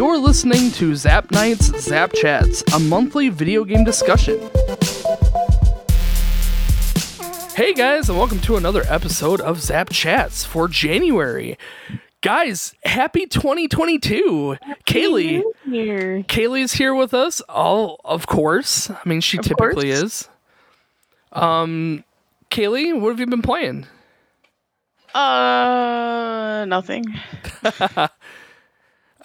You're listening to Zap Nights Zap Chats, a monthly video game discussion. Hey guys, and welcome to another episode of Zap Chats for January. Guys, happy 2022. Kaylee. Kaylee's here with us. All of course. I mean, she Of typically course. is. Um, Kaylee, what have you been playing? Uh, nothing.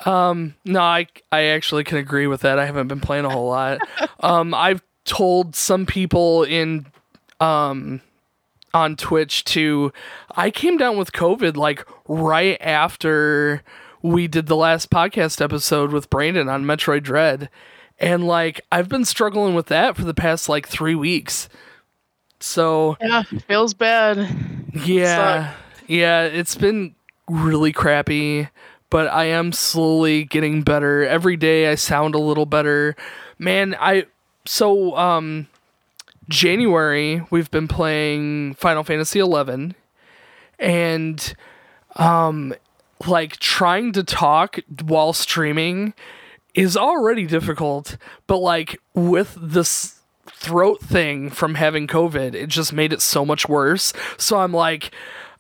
Um, no, I I actually can agree with that. I haven't been playing a whole lot. um, I've told some people in um on Twitch to I came down with COVID like right after we did the last podcast episode with Brandon on Metroid Dread. And like I've been struggling with that for the past like 3 weeks. So, Yeah, feels bad. yeah. Yeah, it's been really crappy, but I am slowly getting better. Every day I sound a little better. Man, I so um January we've been playing Final Fantasy 11 and um like trying to talk while streaming is already difficult, but like with this throat thing from having COVID, it just made it so much worse. So I'm like,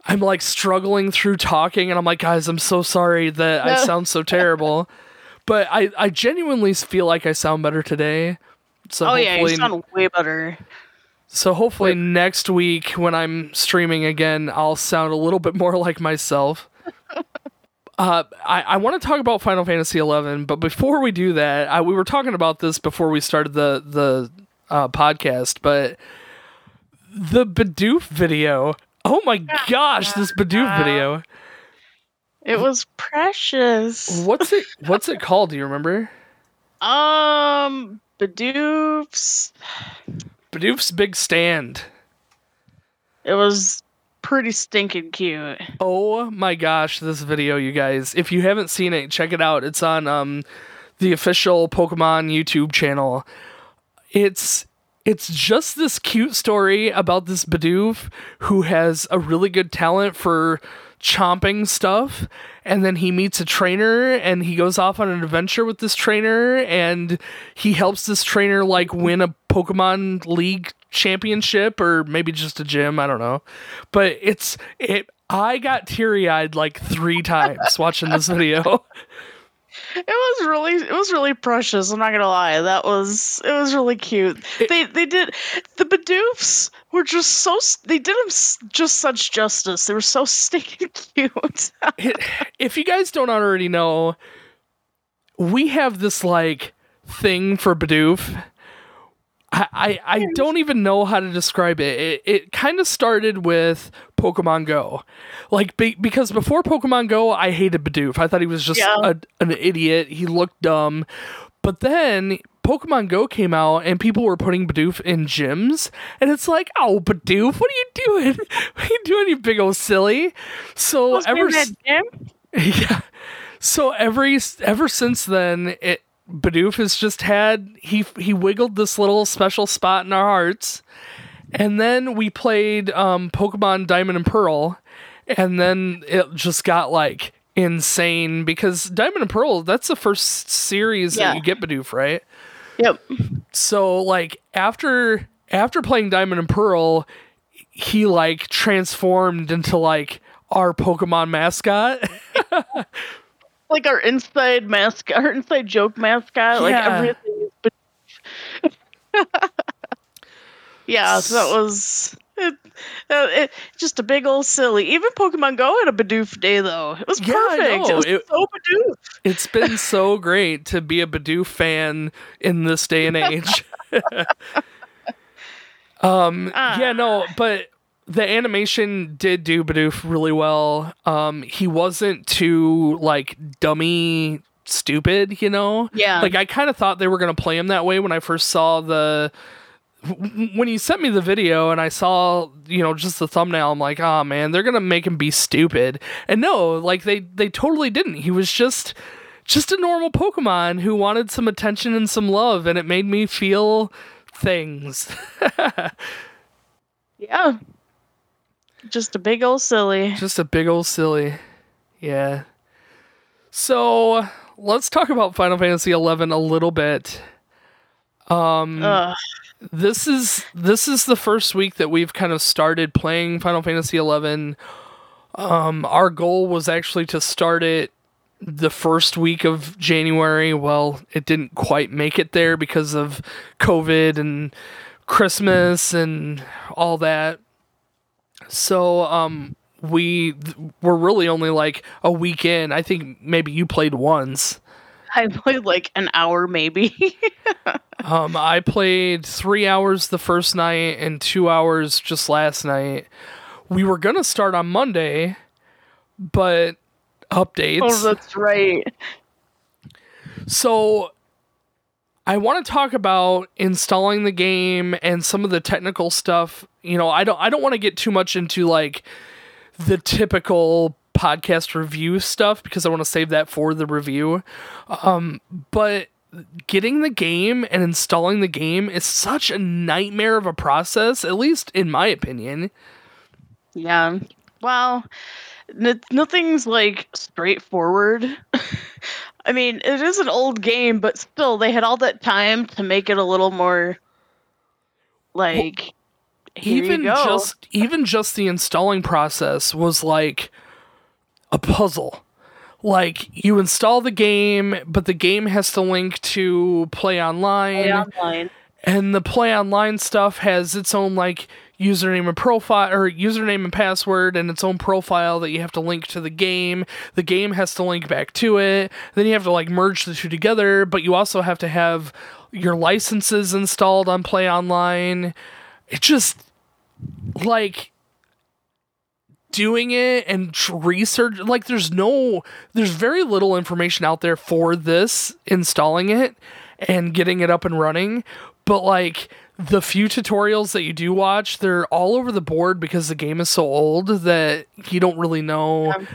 I'm like struggling through talking, and I'm like, guys, I'm so sorry that I sound so terrible. But I, I genuinely feel like I sound better today. So Oh yeah, you sound way better. so hopefully next week when I'm streaming again, I'll sound a little bit more like myself. Uh, I, I want to talk about Final Fantasy XI, but before we do that, I, we were talking about this before we started the the uh, podcast. But the Bidoof video, oh my gosh, this Bidoof video! It was precious. What's it? What's it called? Do you remember? Um, Bidoofs. Bidoof's Big Stand. It was pretty stinking cute. Oh my gosh, this video, you guys. If you haven't seen it, check it out. It's on um the official Pokemon YouTube channel. It's it's just this cute story about this Bidoof who has a really good talent for chomping stuff and then he meets a trainer and he goes off on an adventure with this trainer and he helps this trainer like win a Pokemon League championship or maybe just a gym, I don't know. But it's it I got teary-eyed like 3 times watching this video. It was really, it was really precious. I'm not gonna lie. That was, it was really cute. they, they did, the Bidoofs were just so, they did them just such justice. They were so stinking cute. it, if you guys don't already know, we have this like thing for Bidoof. I, I, I don't even know how to describe it. It, it kind of started with Pokemon Go. Like, be, because before Pokemon Go, I hated Bidoof. I thought he was just Yeah. a, an idiot. He looked dumb. But then Pokemon Go came out and people were putting Bidoof in gyms. And it's like, oh, Bidoof, what are you doing? What are you doing, you big old silly? So ever s- gym? yeah. So every ever since then, it Bidoof has just had he he wiggled this little special spot in our hearts, and then we played um, Pokemon Diamond and Pearl, and then it just got like insane because Diamond and Pearl that's the first series Yeah. that you get Bidoof right. Yep. So like after after playing Diamond and Pearl, he like transformed into like our Pokemon mascot. like our inside mascot, our inside joke mascot, like Yeah. everything. yeah, so that was it, uh, it, just a big old silly. Even Pokemon Go had a Bidoof day though. It was Yeah, perfect. It was It- so Bidoof. It's been so great to be a Bidoof fan in this day and age. um, yeah, no, but the animation did do Bidoof really well. Um, he wasn't too like dummy stupid, you know. Yeah. Like I kind of thought they were gonna play him that way when I first saw the. When you sent me the video and I saw, you know, just the thumbnail, I'm like, oh man, they're gonna make him be stupid. And no, like they they totally didn't. He was just just a normal Pokemon who wanted some attention and some love, and it made me feel things. Yeah. Just a big old silly. Just a big old silly. Yeah. So let's talk about Final Fantasy XI a little bit. Um, Ugh. this is this is the first week that we've kind of started playing Final Fantasy XI. Um, our goal was actually to start it the first week of January. Well, it didn't quite make it there because of COVID and Christmas and all that. So, um, we were really only like a week in. I think maybe you played once. I played like an hour maybe. Um, I played three hours the first night and two hours just last night. We were gonna start on Monday, but updates. oh, that's right. So I want to talk about installing the game and some of the technical stuff. You know, I don't I don't want to get too much into like the typical podcast review stuff because I want to save that for the review. Um, but getting the game and installing the game is such a nightmare of a process, at least in my opinion. Yeah. Well, n- nothing's like straightforward. I mean, it is an old game, but still, they had all that time to make it a little more like. Here even just even just the installing process was like a puzzle. Like you install the game but the game has to link to play online. Play online. and the play online stuff has its own like username and profile or username and password and its own profile that you have to link to the game. The game has to link back to it. Then you have to like merge the two together but you also have to have your licenses installed on play online it just like doing it and research like there's no there's very little information out there for this installing it and getting it up and running. But like the few tutorials that you do watch they're all over the board because the game is so old that you don't really know Um,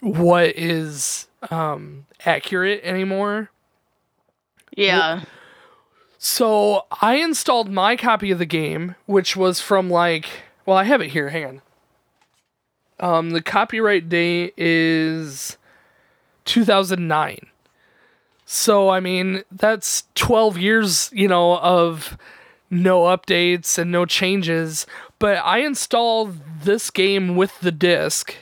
what is um accurate anymore. Yeah. So I installed my copy of the game, which was from like, well, I have it here. Hang on. Um, the copyright date is 2009. So I mean, that's 12 years, you know, of no updates and no changes. But I installed this game with the disc,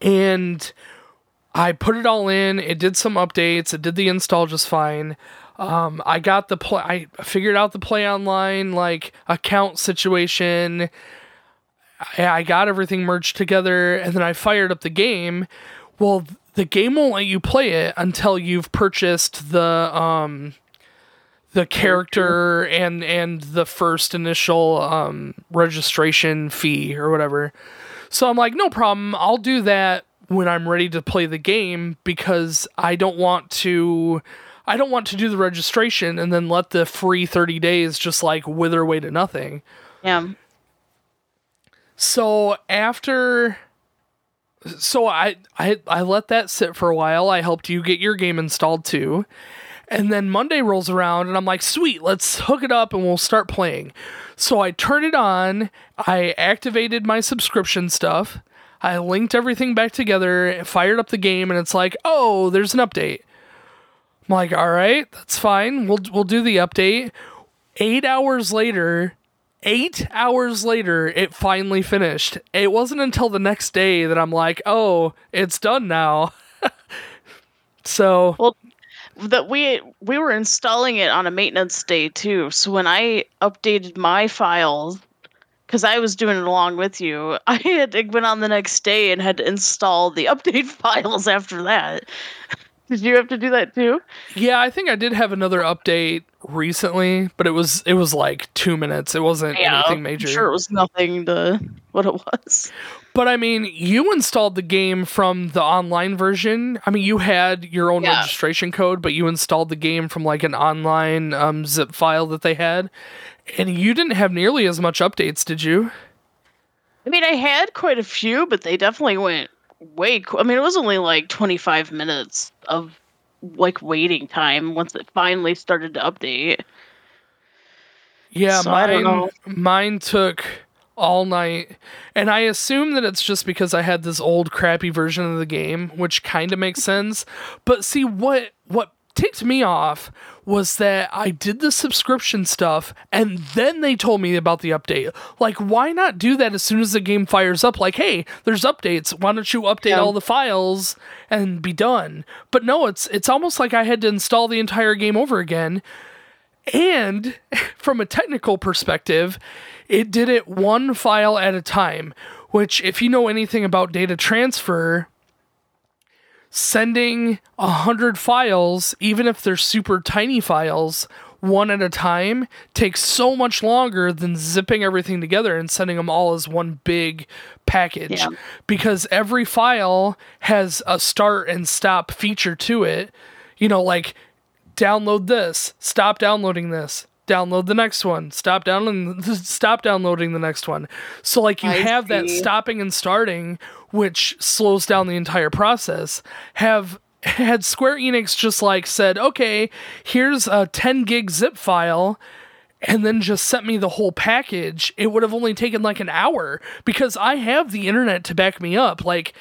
and I put it all in. It did some updates. It did the install just fine. Um, I got the play. I figured out the play online like account situation. I, I got everything merged together, and then I fired up the game. Well, the game won't let you play it until you've purchased the um the character and and the first initial um registration fee or whatever. So I'm like, no problem. I'll do that when I'm ready to play the game because I don't want to I don't want to do the registration and then let the free 30 days just like wither away to nothing. Yeah. So after so I I I let that sit for a while. I helped you get your game installed too. And then Monday rolls around and I'm like, "Sweet, let's hook it up and we'll start playing." So I turned it on, I activated my subscription stuff. I linked everything back together, fired up the game and it's like, "Oh, there's an update." I'm like, "All right, that's fine. We'll we'll do the update." 8 hours later, eight hours later, it finally finished. It wasn't until the next day that I'm like, oh, it's done now. so, Well, that we we were installing it on a maintenance day too. So when I updated my files, because I was doing it along with you, I had went on the next day and had to install the update files after that. Did you have to do that too? yeah, I think I did have another update recently, but it was it was like 2 minutes. It wasn't anything major. I'm sure it was nothing to what it was. But I mean, you installed the game from the online version. I mean, you had your own Yeah. registration code, but you installed the game from like an online um, zip file that they had. And you didn't have nearly as much updates, did you? I mean, I had quite a few, but they definitely went way. Qu- I mean, it was only like 25 minutes of like waiting time once it finally started to update. Yeah, So mine mine took all night. And I assume that it's just because I had this old crappy version of the game, which kind of makes sense. But see what what ticked me off was that I did the subscription stuff and then they told me about the update. Like, why not do that as soon as the game fires up? Like, hey, there's updates. Why don't you update Yeah. all the files and be done? But no, it's it's almost like I had to install the entire game over again. And from a technical perspective, it did it one file at a time, which, if you know anything about data transfer, sending a hundred files, even if they're super tiny files, one at a time takes so much longer than zipping everything together and sending them all as one big package Yeah. because every file has a start and stop feature to it. You know, like download this, stop downloading this, download the next one, stop downloading, stop downloading the next one. So like you I have that stopping and starting, which slows down the entire process. Have had Square Enix just like said, okay, here's a 10 gig zip file. And then just sent me the whole package, it would have only taken like an hour because I have the internet to back me up. Like,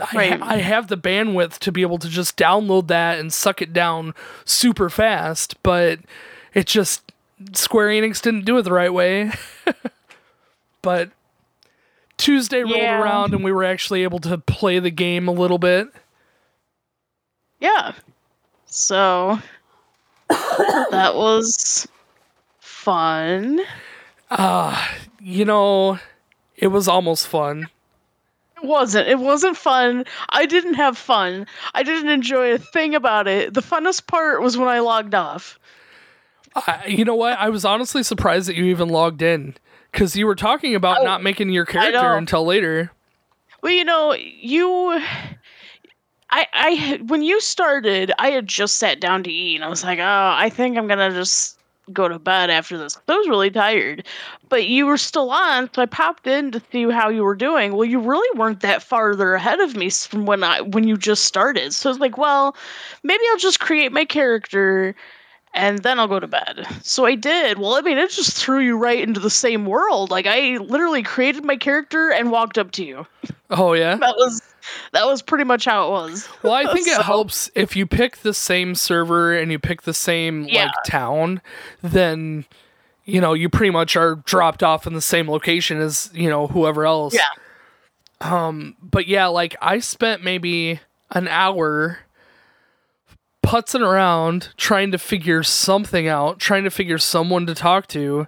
I, Right. I have the bandwidth to be able to just download that and suck it down super fast, but it just Square Enix didn't do it the right way. but Tuesday rolled Yeah. around and we were actually able to play the game a little bit. Yeah. So that was fun. Uh, you know, it was almost fun. It wasn't. It wasn't fun. I didn't have fun. I didn't enjoy a thing about it. The funnest part was when I logged off. I, you know what? I was honestly surprised that you even logged in because you were talking about Oh, not making your character until later. Well, you know, you I I when you started, I had just sat down to eat and I was like, "Oh, I think I'm going to just go to bed after this." I was really tired. But you were still on, so I popped in to see how you were doing. Well, you really weren't that farther ahead of me from when I when you just started. So I was like, "Well, maybe I'll just create my character and then I'll go to bed. So I did. Well, I mean, it just threw you right into the same world. Like I literally created my character and walked up to you. Oh, yeah? That was that was pretty much how it was. Well, I think it helps if you pick the same server and you pick the same Yeah. like town, then you know, you pretty much are dropped off in the same location as, you know, whoever else. Yeah. Um but yeah, like I spent maybe an hour putzing around trying to figure something out, trying to figure someone to talk to.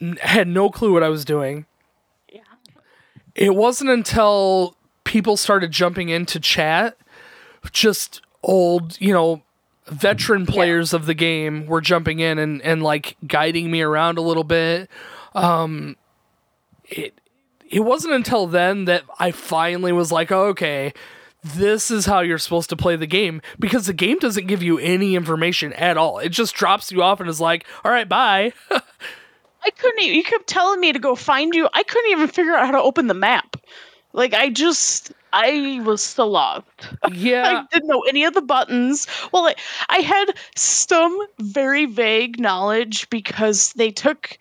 N- Had no clue what I was doing. Yeah. It wasn't until people started jumping into chat, just old, you know, veteran players of the game were jumping in and, and like guiding me around a little bit. Um, it it wasn't until then that I finally was like, oh, okay, this is how you're supposed to play the game because the game doesn't give you any information at all. It just drops you off and is like, all right, bye. I couldn't you kept telling me to go find you. I couldn't even figure out how to open the map. Like I just I was so lost. yeah. I didn't know any of the buttons. Well, I, I had some very vague knowledge because they took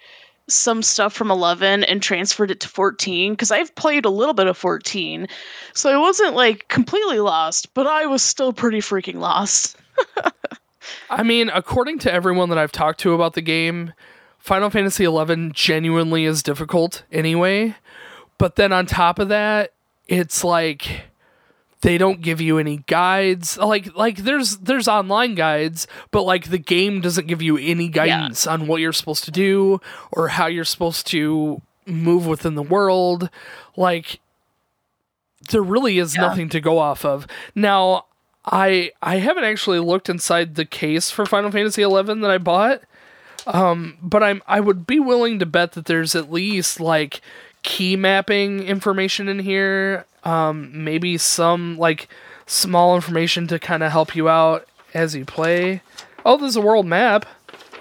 some stuff from 11 and transferred it to 14 because I've played a little bit of 14. So I wasn't like completely lost, but I was still pretty freaking lost. I mean, according to everyone that I've talked to about the game, Final Fantasy XI genuinely is difficult anyway. But then on top of that, it's like they don't give you any guides. Like like there's there's online guides, but like the game doesn't give you any guidance on what you're supposed to do or how you're supposed to move within the world. Like there really is Yeah. nothing to go off of. Now, I I haven't actually looked inside the case for Final Fantasy XI that I bought. Um, but I'm I would be willing to bet that there's at least like key mapping information in here. Um, maybe some like small information to kind of help you out as you play. Oh, there's a world map.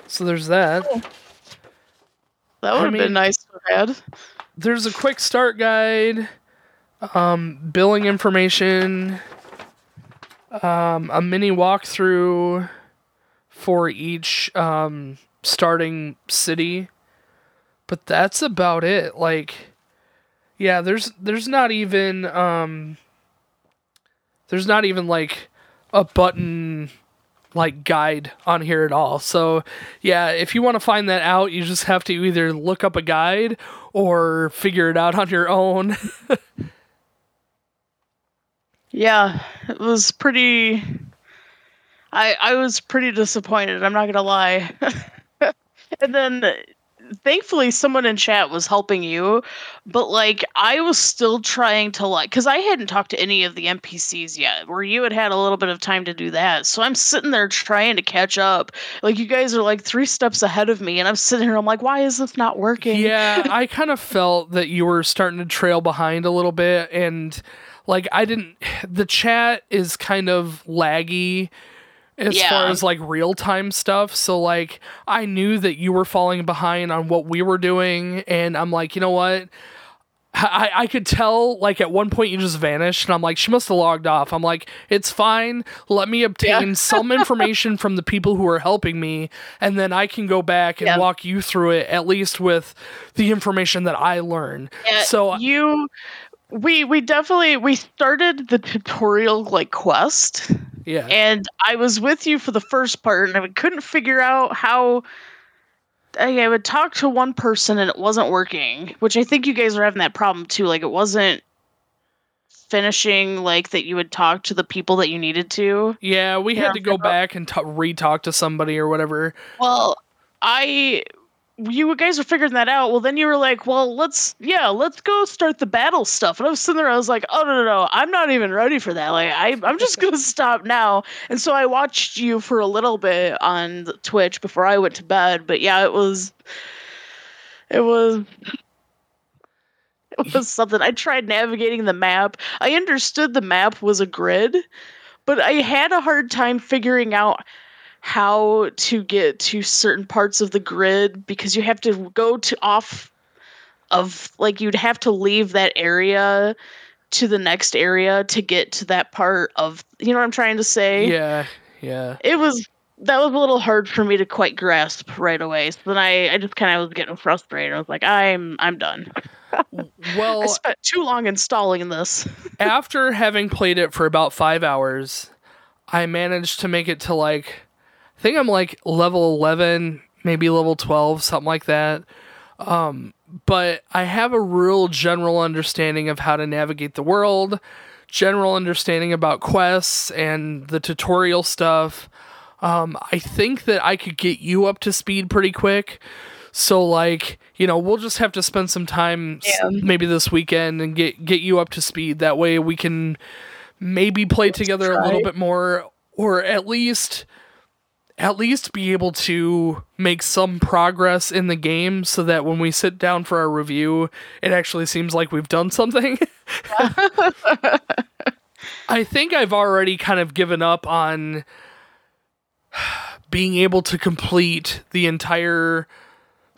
So there's that. That would have mean- been nice to have had. there's a quick start guide, um, billing information, um, a mini walkthrough for each um, starting city. but that's about it. Like, yeah, there's there's not even um, there's not even like a button like guide on here at all. So, yeah, if you want to find that out, you just have to either look up a guide or figure it out on your own. Yeah, it was pretty. I I was pretty disappointed. I'm not gonna lie. and then, thankfully, someone in chat was helping you, but like I was still trying to like, because I hadn't talked to any of the NPCs yet. Where you had had a little bit of time to do that, so I'm sitting there trying to catch up. Like you guys are like three steps ahead of me, and I'm sitting here. I'm like, why is this not working? yeah, I kind of felt that you were starting to trail behind a little bit and like I didn't the chat is kind of laggy as Yeah. far as like real time stuff. So like I knew that you were falling behind on what we were doing and I'm like, you know what? I, I could tell like at one point you just vanished and I'm like she must have logged off. I'm like it's fine. Let me obtain Yeah. some information from the people who are helping me and then I can go back and Yeah. walk you through it at least with the information that I learn. Yeah, so uh you we we definitely we started the tutorial like quest yeah. and i was with you for the first part and i couldn't figure out how I, I would talk to one person and it wasn't working which i think you guys were having that problem too like it wasn't finishing like that you would talk to the people that you needed to Yeah, we Yeah, had to go back and t- re-talk to somebody or whatever. well i you guys were figuring that out. Well, then you were like, well, let's, yeah, let's go start the battle stuff. And I was sitting there, I was like, oh, no, no, no, I'm not even ready for that. Like, I, I'm just going to stop now. And so I watched you for a little bit on Twitch before I went to bed. But yeah, it was, it was, it was something. I tried navigating the map. I understood the map was a grid, but I had a hard time figuring out how to get to certain parts of the grid because you have to go to off of like you'd have to leave that area to the next area to get to that part of you know what I'm trying to say? Yeah, yeah. It was that was a little hard for me to quite grasp right away. So then I, I just kind of was getting frustrated. I was like, I'm I'm done. Well I spent too long installing this. after having played it for about five hours, I managed to make it to like, I think I'm like level 11, maybe level 12, something like that. Um, but I have a real general understanding of how to navigate the world, general understanding about quests and the tutorial stuff. Um, I think that I could get you up to speed pretty quick. So like, you know, we'll just have to spend some time Yeah. maybe this weekend and get get you up to speed. That way we can maybe play together a little bit more or at least at least be able to make some progress in the game so that when we sit down for our review, it actually seems like we've done something. I think I've already kind of given up on being able to complete the entire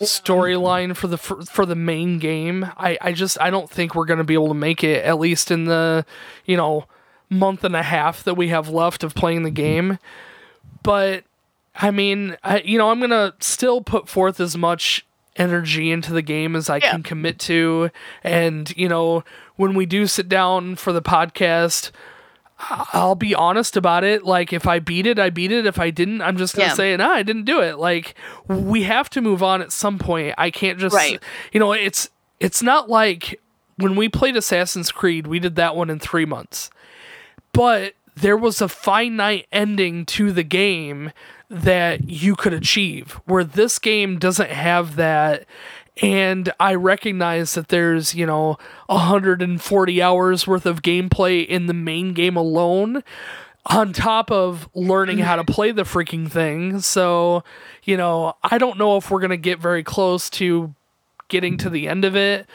storyline for the for, for the main game. I I just I don't think we're going to be able to make it at least in the, you know, month and a half that we have left of playing the game. But I mean, I you know, I'm going to still put forth as much energy into the game as I Yeah. can commit to and, you know, when we do sit down for the podcast, I'll be honest about it. Like, if I beat it, I beat it. If I didn't, I'm just gonna Yeah. say, no, I didn't do it. Like, we have to move on at some point. I can't just, Right. you know, it's it's not like when we played Assassin's Creed, we did that one in three months, but there was a finite ending to the game that you could achieve. Where this game doesn't have that. And I recognize that there's, you know, 140 hours worth of gameplay in the main game alone, on top of learning how to mm-hmm. play the freaking thing. So, you know, I don't know if we're going to get very close to getting to the end of it.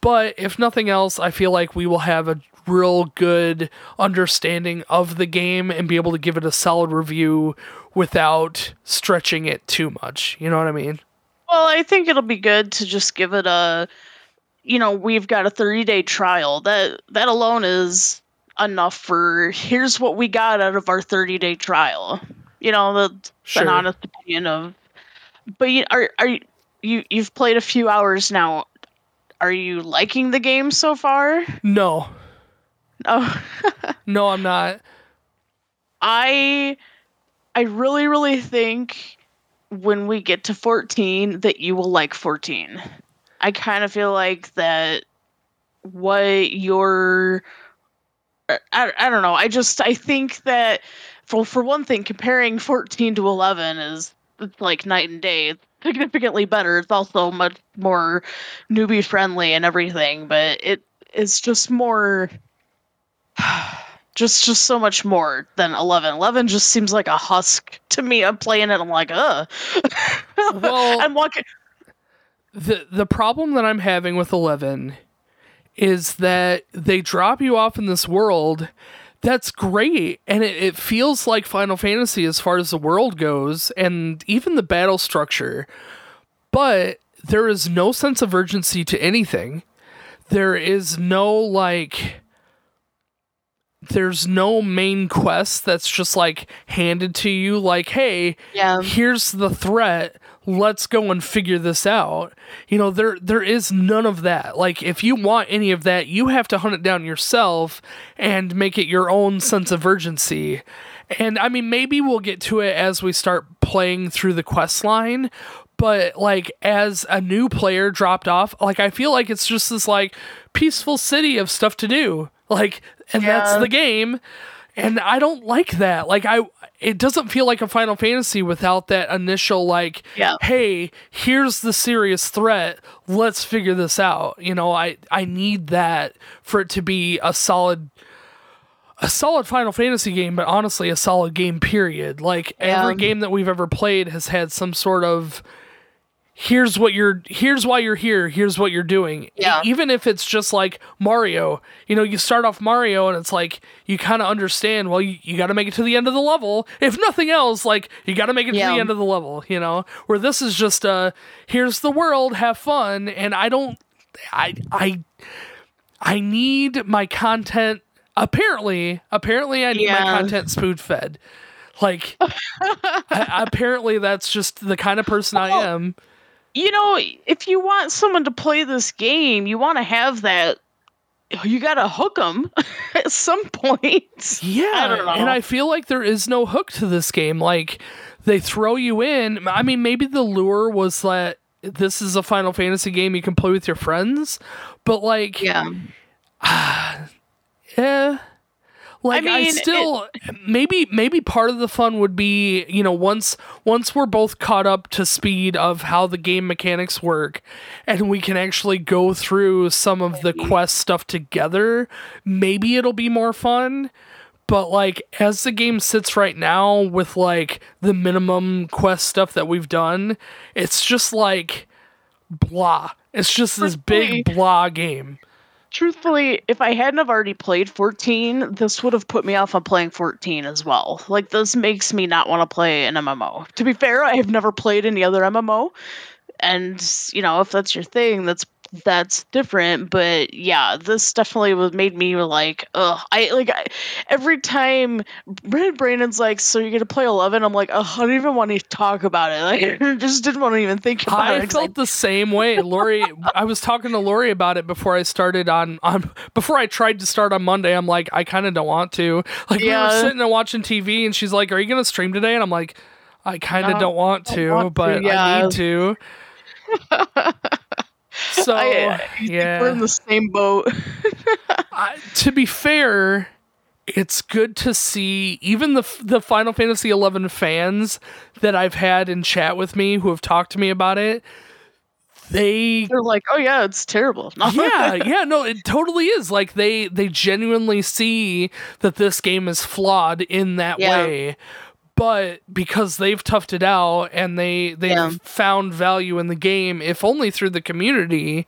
But if nothing else, I feel like we will have a real good understanding of the game and be able to give it a solid review without stretching it too much. You know what I mean? Well, I think it'll be good to just give it a you know, we've got a 30-day trial. That that alone is enough for here's what we got out of our 30-day trial. You know, the Sure. an honest opinion of but you are are you you you've played a few hours now. Are you liking the game so far? No, Oh, no, I'm not. I I really really think when we get to 14 that you will like 14. I kind of feel like that what your uh, I, I don't know. I just I think that for for one thing comparing 14 to 11 is it's like night and day. It's significantly better. It's also much more newbie friendly and everything, but it is just more just just so much more than 11 11 just seems like a husk to me. I'm playing it i'm like uh Well- i'm walking the the problem that I'm having with 11 is that they drop you off in this world that's great and it, it feels like Final Fantasy as far as the world goes and even the battle structure but there is no sense of urgency to anything. There is no like there's no main quest that's just like handed to you like hey yeah. here's the threat let's go and figure this out. You know there there is none of that. Like if you want any of that you have to hunt it down yourself and make it your own sense of urgency. And i mean maybe we'll get to it as we start playing through the quest line but like as a new player dropped off like i feel like it's just this like peaceful city of stuff to do. Like and that's the game. And i don't like that. Like i it doesn't feel like a final fantasy without that initial like Yeah. hey here's the serious threat. Let's figure this out. You know i i need that for it to be a solid a solid Final Fantasy game, but honestly, a solid game, period. Like, every game that we've ever played has had some sort of here's what you're here's why you're here here's what you're doing. Yeah. even if it's just like mario you know you start off mario and it's like you kind of understand well you, you got to make it to the end of the level. If nothing else like you got to make it to the end of the level you know? Where this is just uh here's the world have fun and i don't i i i need my content apparently apparently i need my content spoon fed. Like a- apparently that's just the kind of person i am you know if you want someone to play this game you want to have that you gotta hook them at some point Yeah, I don't know. and I feel like there is no hook to this game. Like they throw you in. I mean, maybe the lure was that this is a Final Fantasy game you can play with your friends, but like, yeah eh, like I, mean, still maybe maybe part of the fun would be you know once once we're both caught up to speed of how the game mechanics work and we can actually go through some of the quest stuff together maybe it'll be more fun. But like as the game sits right now with like the minimum quest stuff that we've done it's just like blah. It's just this big blah game truthfully, if I hadn't have already played 14, this would have put me off on playing 14 as well. Like this makes me not want to play an MMO. To be fair, I have never played any other MMO. And you know, if that's your thing, that's that's different, but yeah, this definitely was made me like, ugh. I like I, every time Brandon Brandon's like, "So you're gonna play 11?" I'm like, ugh, I don't even want to talk about it. Like, I just didn't want to even think about it. I felt the same way. Lori, I was talking to Lori about it before I started on, on before I tried to start on Monday. I'm like, I kind of don't want to. Like we were Yeah. sitting and watching TV, and she's like, "Are you gonna stream today?" And I'm like, I kind of uh, No, don't want don't to, want to, but I need to. so I, I yeah, we're in the same boat. I, to be fair, it's good to see even the the Final Fantasy XI fans that I've had in chat with me who have talked to me about it. They They're like, oh yeah, it's terrible. Yeah, yeah, no, it totally is. Like they they genuinely see that this game is flawed in that Yeah. way. But because they've toughed it out and they they've Yeah. found value in the game, if only through the community,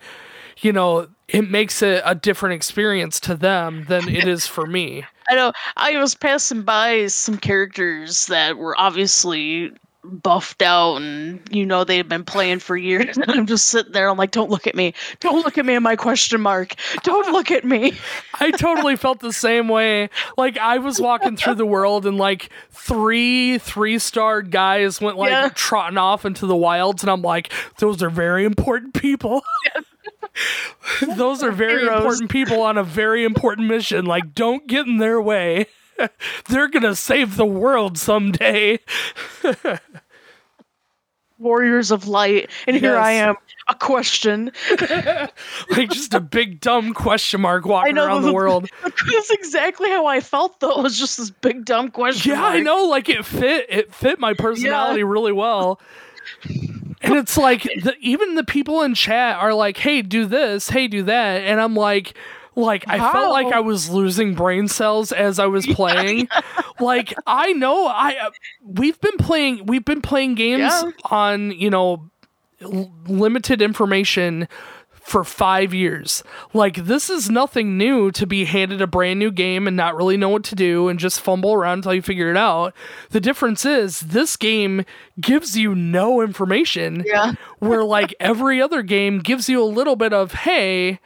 you know, it makes it a different experience to them than it is for me. I know. I was passing by some characters that were obviously buffed out and you know they've been playing for years. And I'm just sitting there I'm like don't look at me. Don't look at me in my question mark. Don't look at me. I totally felt the same way. Like I was walking through the world and like three three star guys went like Yeah. trotting off into the wilds and I'm like those are very important people. Those are very Heroes. important people on a very important mission. Like don't get in their way they're gonna save the world someday warriors of light and here I am a question like just a big dumb question mark walking know, around the world that's exactly how I felt though it was just this big dumb question Yeah, I know. Like it fit. It fit my personality really well. And it's like the, even the people in chat are like, "Hey, do this. Hey, do that." And I'm like, like I felt like I was losing brain cells as I was playing. Like I know I uh, we've been playing we've been playing games Yeah. on you know l- limited information for five years. Like, this is nothing new to be handed a brand new game and not really know what to do and just fumble around until you figure it out. The difference is this game gives you no information. Yeah. Where, like, every other game gives you a little bit of, hey,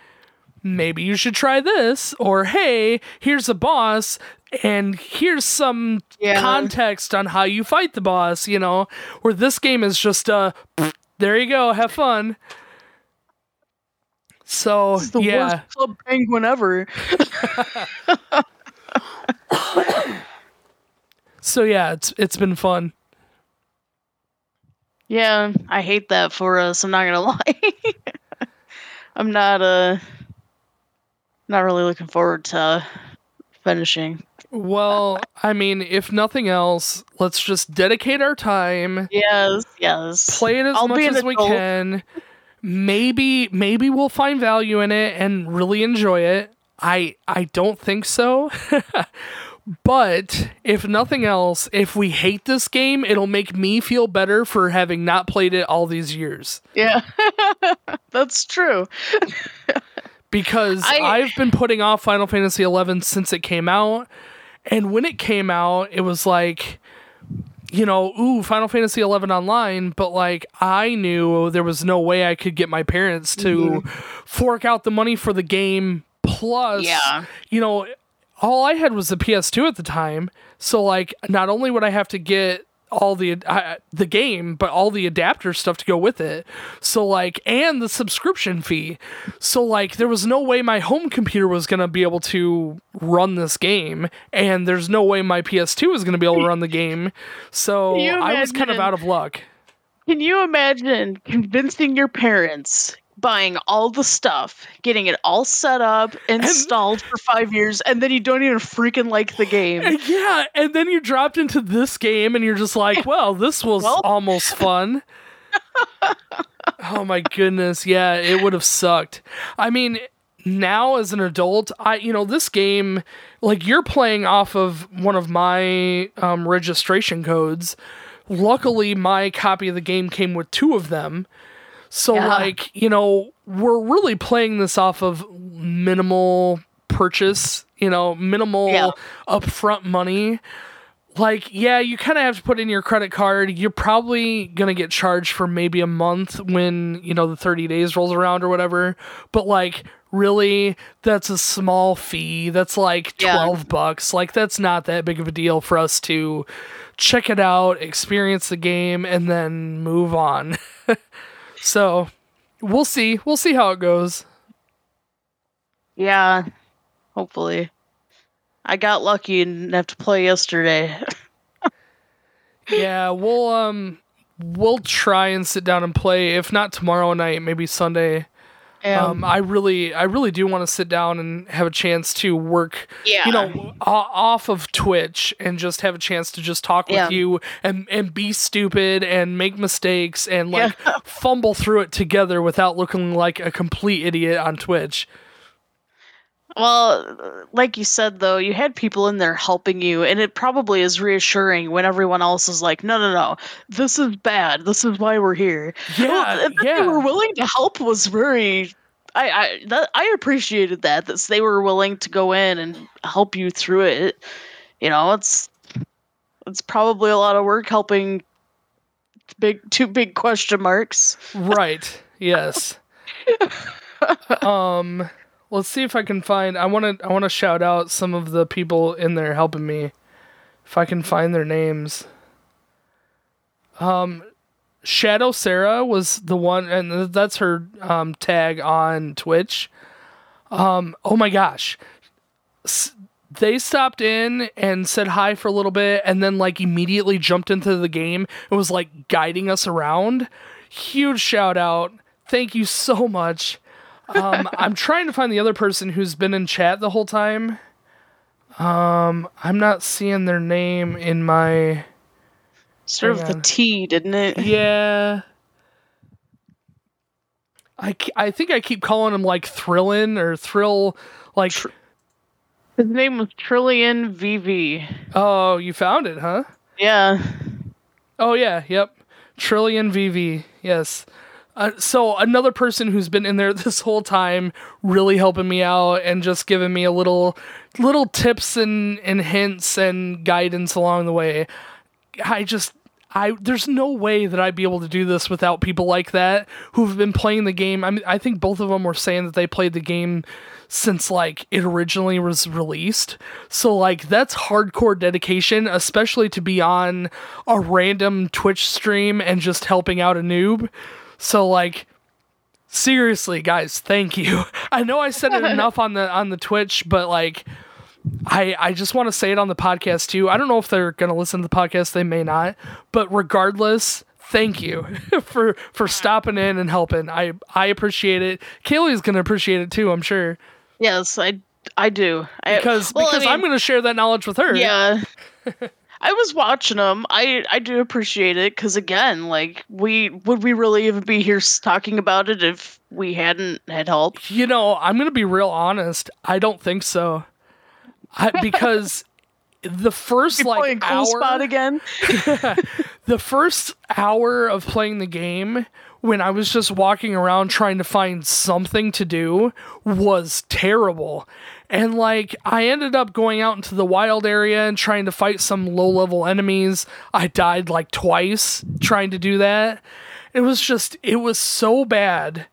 maybe you should try this, or hey, here's a boss. And here's some Yeah. context on how you fight the boss, you know, where this game is just uh there you go, have fun. So the yeah, worst club penguin ever so yeah, it's it's been fun. Yeah, I hate that for us. I'm not gonna lie. I'm not uh not really looking forward to finishing. Well, I mean, if nothing else, let's just dedicate our time, Yes, yes. play it as I'll much as we adult. can. Maybe maybe we'll find value in it and really enjoy it. I I don't think so. but if nothing else, if we hate this game, it'll make me feel better for having not played it all these years. Yeah. That's true. because I- I've been putting off Final Fantasy XI since it came out, and when it came out, it was like, you know, ooh, Final Fantasy XI online, but like I knew there was no way I could get my parents to mm-hmm. fork out the money for the game plus, Yeah. you know, all I had was the PS2 at the time, so like not only would I have to get all the uh, the game but all the adapter stuff to go with it. So like and the subscription fee. So like there was no way my home computer was going to be able to run this game and there's no way my PS2 was going to be able to run the game. So I was kind of out of luck. Can you imagine convincing your parents buying all the stuff, getting it all set up, installed for five years, and then you don't even freaking like the game? And yeah, and then you dropped into this game and you're just like, well, this was Well. almost fun. oh my goodness. Yeah, it would have sucked. I mean, now as an adult, I you know, this game like you're playing off of one of my um, registration codes. Luckily, my copy of the game came with two of them. So Yeah. like, you know, we're really playing this off of minimal purchase, you know, minimal Yeah. upfront money. Like, yeah, you kind of have to put in your credit card. You're probably going to get charged for maybe a month when, you know, the 30 days rolls around or whatever. But like, really, that's a small fee. That's like Yeah. 12 bucks. Like, that's not that big of a deal for us to check it out, experience the game, and then move on. so, we'll see. We'll see how it goes. Yeah, hopefully. I got lucky and didn't have to play yesterday. yeah, we'll um we'll try and sit down and play if not tomorrow night, maybe Sunday. Um, I really I really do want to sit down and have a chance to work, yeah. you know, off of Twitch and just have a chance to just talk with you and and be stupid and make mistakes and like fumble through it together without looking like a complete idiot on Twitch. Well, like you said though, you had people in there helping you, and it probably is reassuring when everyone else is like, "No, no, no, this is bad. This is why we're here." Yeah, well, that they were willing to help was very. I I that, I appreciated that that they were willing to go in and help you through it. You know, it's it's probably a lot of work helping big two big question marks. Right. Yes. um let's see if I can find I want to I want to shout out some of the people in there helping me if I can find their names. Um Shadow Sarah was the one and that's her um tag on Twitch. Um oh my gosh. S- they stopped in and said hi for a little bit and then like immediately jumped into the game and was like guiding us around. Huge shout out. Thank you so much. Um, I'm trying to find the other person who's been in chat the whole time. Um, I'm not seeing their name in my. Sort of the. T, didn't it? Yeah. I, I think I keep calling him like Thrillin or Thrill. Like, His name was Trillion VV. oh, you found it, huh? Yeah. Oh yeah, yep. Trillion VV, yes. Uh, so another person who's been in there this whole time, really helping me out and just giving me a little, little tips and and hints and guidance along the way. I just, I there's no way that I'd be able to do this without people like that who've been playing the game. I mean, I think both of them were saying that they played the game since like it originally was released. So like that's hardcore dedication, especially to be on a random Twitch stream and just helping out a noob. So like seriously guys, thank you. I know I said it enough on the on the Twitch, but like I I just want to say it on the podcast too. I don't know if they're going to listen to the podcast, they may not, but regardless, thank you for for stopping in and helping. I I appreciate it. Kaylee's going to appreciate it too, I'm sure. Yes, I I do. I, Because well, I because I'm mean, going to share that knowledge with her. Yeah. I was watching them. I I do appreciate it because again, like we would we really even be here talking about it if we hadn't had help? You know, I'm going to be real honest. I don't think so. I, because the first like Playing cool hour spot again. the first hour of playing the game when I was just walking around trying to find something to do was terrible. And like I ended up going out into the wild area and trying to fight some low level enemies. I died like twice trying to do that. It was just it was so bad.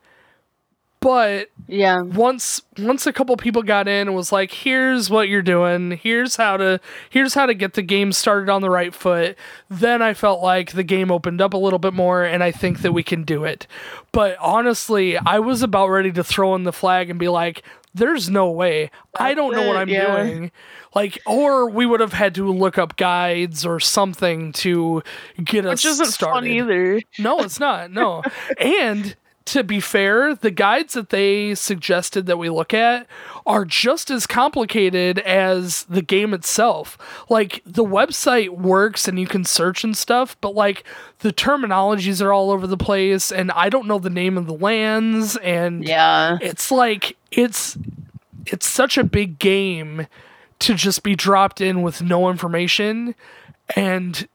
But Yeah. once once a couple people got in and was like here's what you're doing here's how to here's how to get the game started on the right foot then i felt like the game opened up a little bit more and i think that we can do it but honestly i was about ready to throw in the flag and be like there's no way i don't know what i'm yeah. doing like or we would have had to look up guides or something to get us Which isn't started fun either. no, it's not. No. and to be fair, the guides that they suggested that we look at are just as complicated as the game itself. Like the website works and you can search and stuff, but like the terminologies are all over the place and I don't know the name of the lands and Yeah. it's like it's it's such a big game to just be dropped in with no information and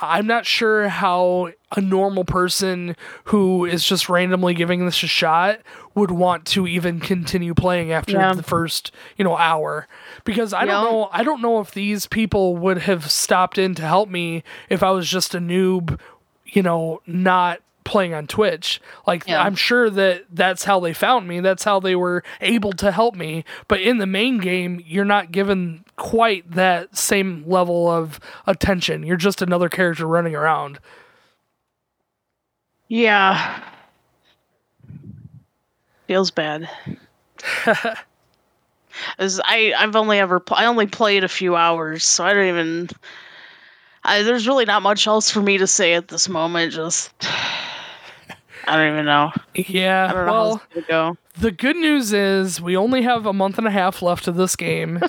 I'm not sure how a normal person who is just randomly giving this a shot would want to even continue playing after Yeah. the first, you know, hour. Because I don't know I don't know if these people would have stopped in to help me if I was just a noob, you know, not playing on Twitch. Like Yeah. I'm sure that that's how they found me. That's how they were able to help me. But in the main game, you're not given quite that same level of attention. You're just another character running around. Yeah. Feels bad. As I I've only ever pl- I only played a few hours, so I don't even. I, there's really not much else for me to say at this moment. Just I don't even know. Yeah. I don't know well, go. the good news is we only have a month and a half left of this game.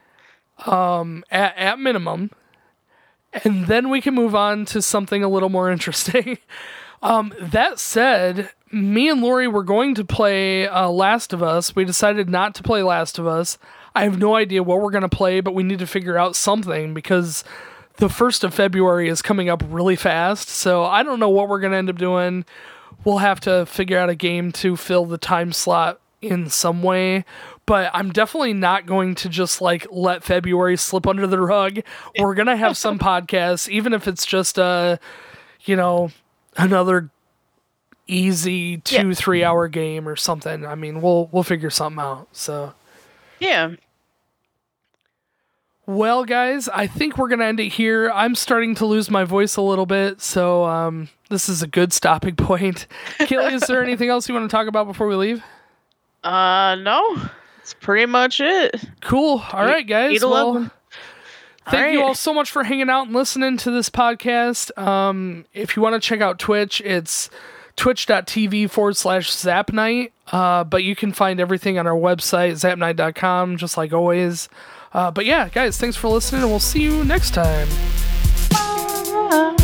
um at, at minimum. And then we can move on to something a little more interesting. um that said, me and Lori were going to play uh, Last of Us. We decided not to play Last of Us. I have no idea what we're going to play, but we need to figure out something because the 1st of February is coming up really fast. So I don't know what we're going to end up doing. We'll have to figure out a game to fill the time slot in some way. But I'm definitely not going to just like let February slip under the rug. We're going to have some podcasts, even if it's just a you know, another easy two Yeah. three hour game or something. I mean, we'll we'll figure something out. So. Yeah. Well, guys, I think we're gonna end it here. I'm starting to lose my voice a little bit, so um, this is a good stopping point. Kelly, is there anything else you want to talk about before we leave? Uh, no. That's pretty much it. Cool. All right, guys. Well, eleven. thank you all so much for hanging out and listening to this podcast. Um, if you want to check out Twitch, it's twitch.tv forward slash zapnight. Uh, but you can find everything on our website, zapnight.com, just like always. Uh, but yeah, guys, thanks for listening, and we'll see you next time. Bye.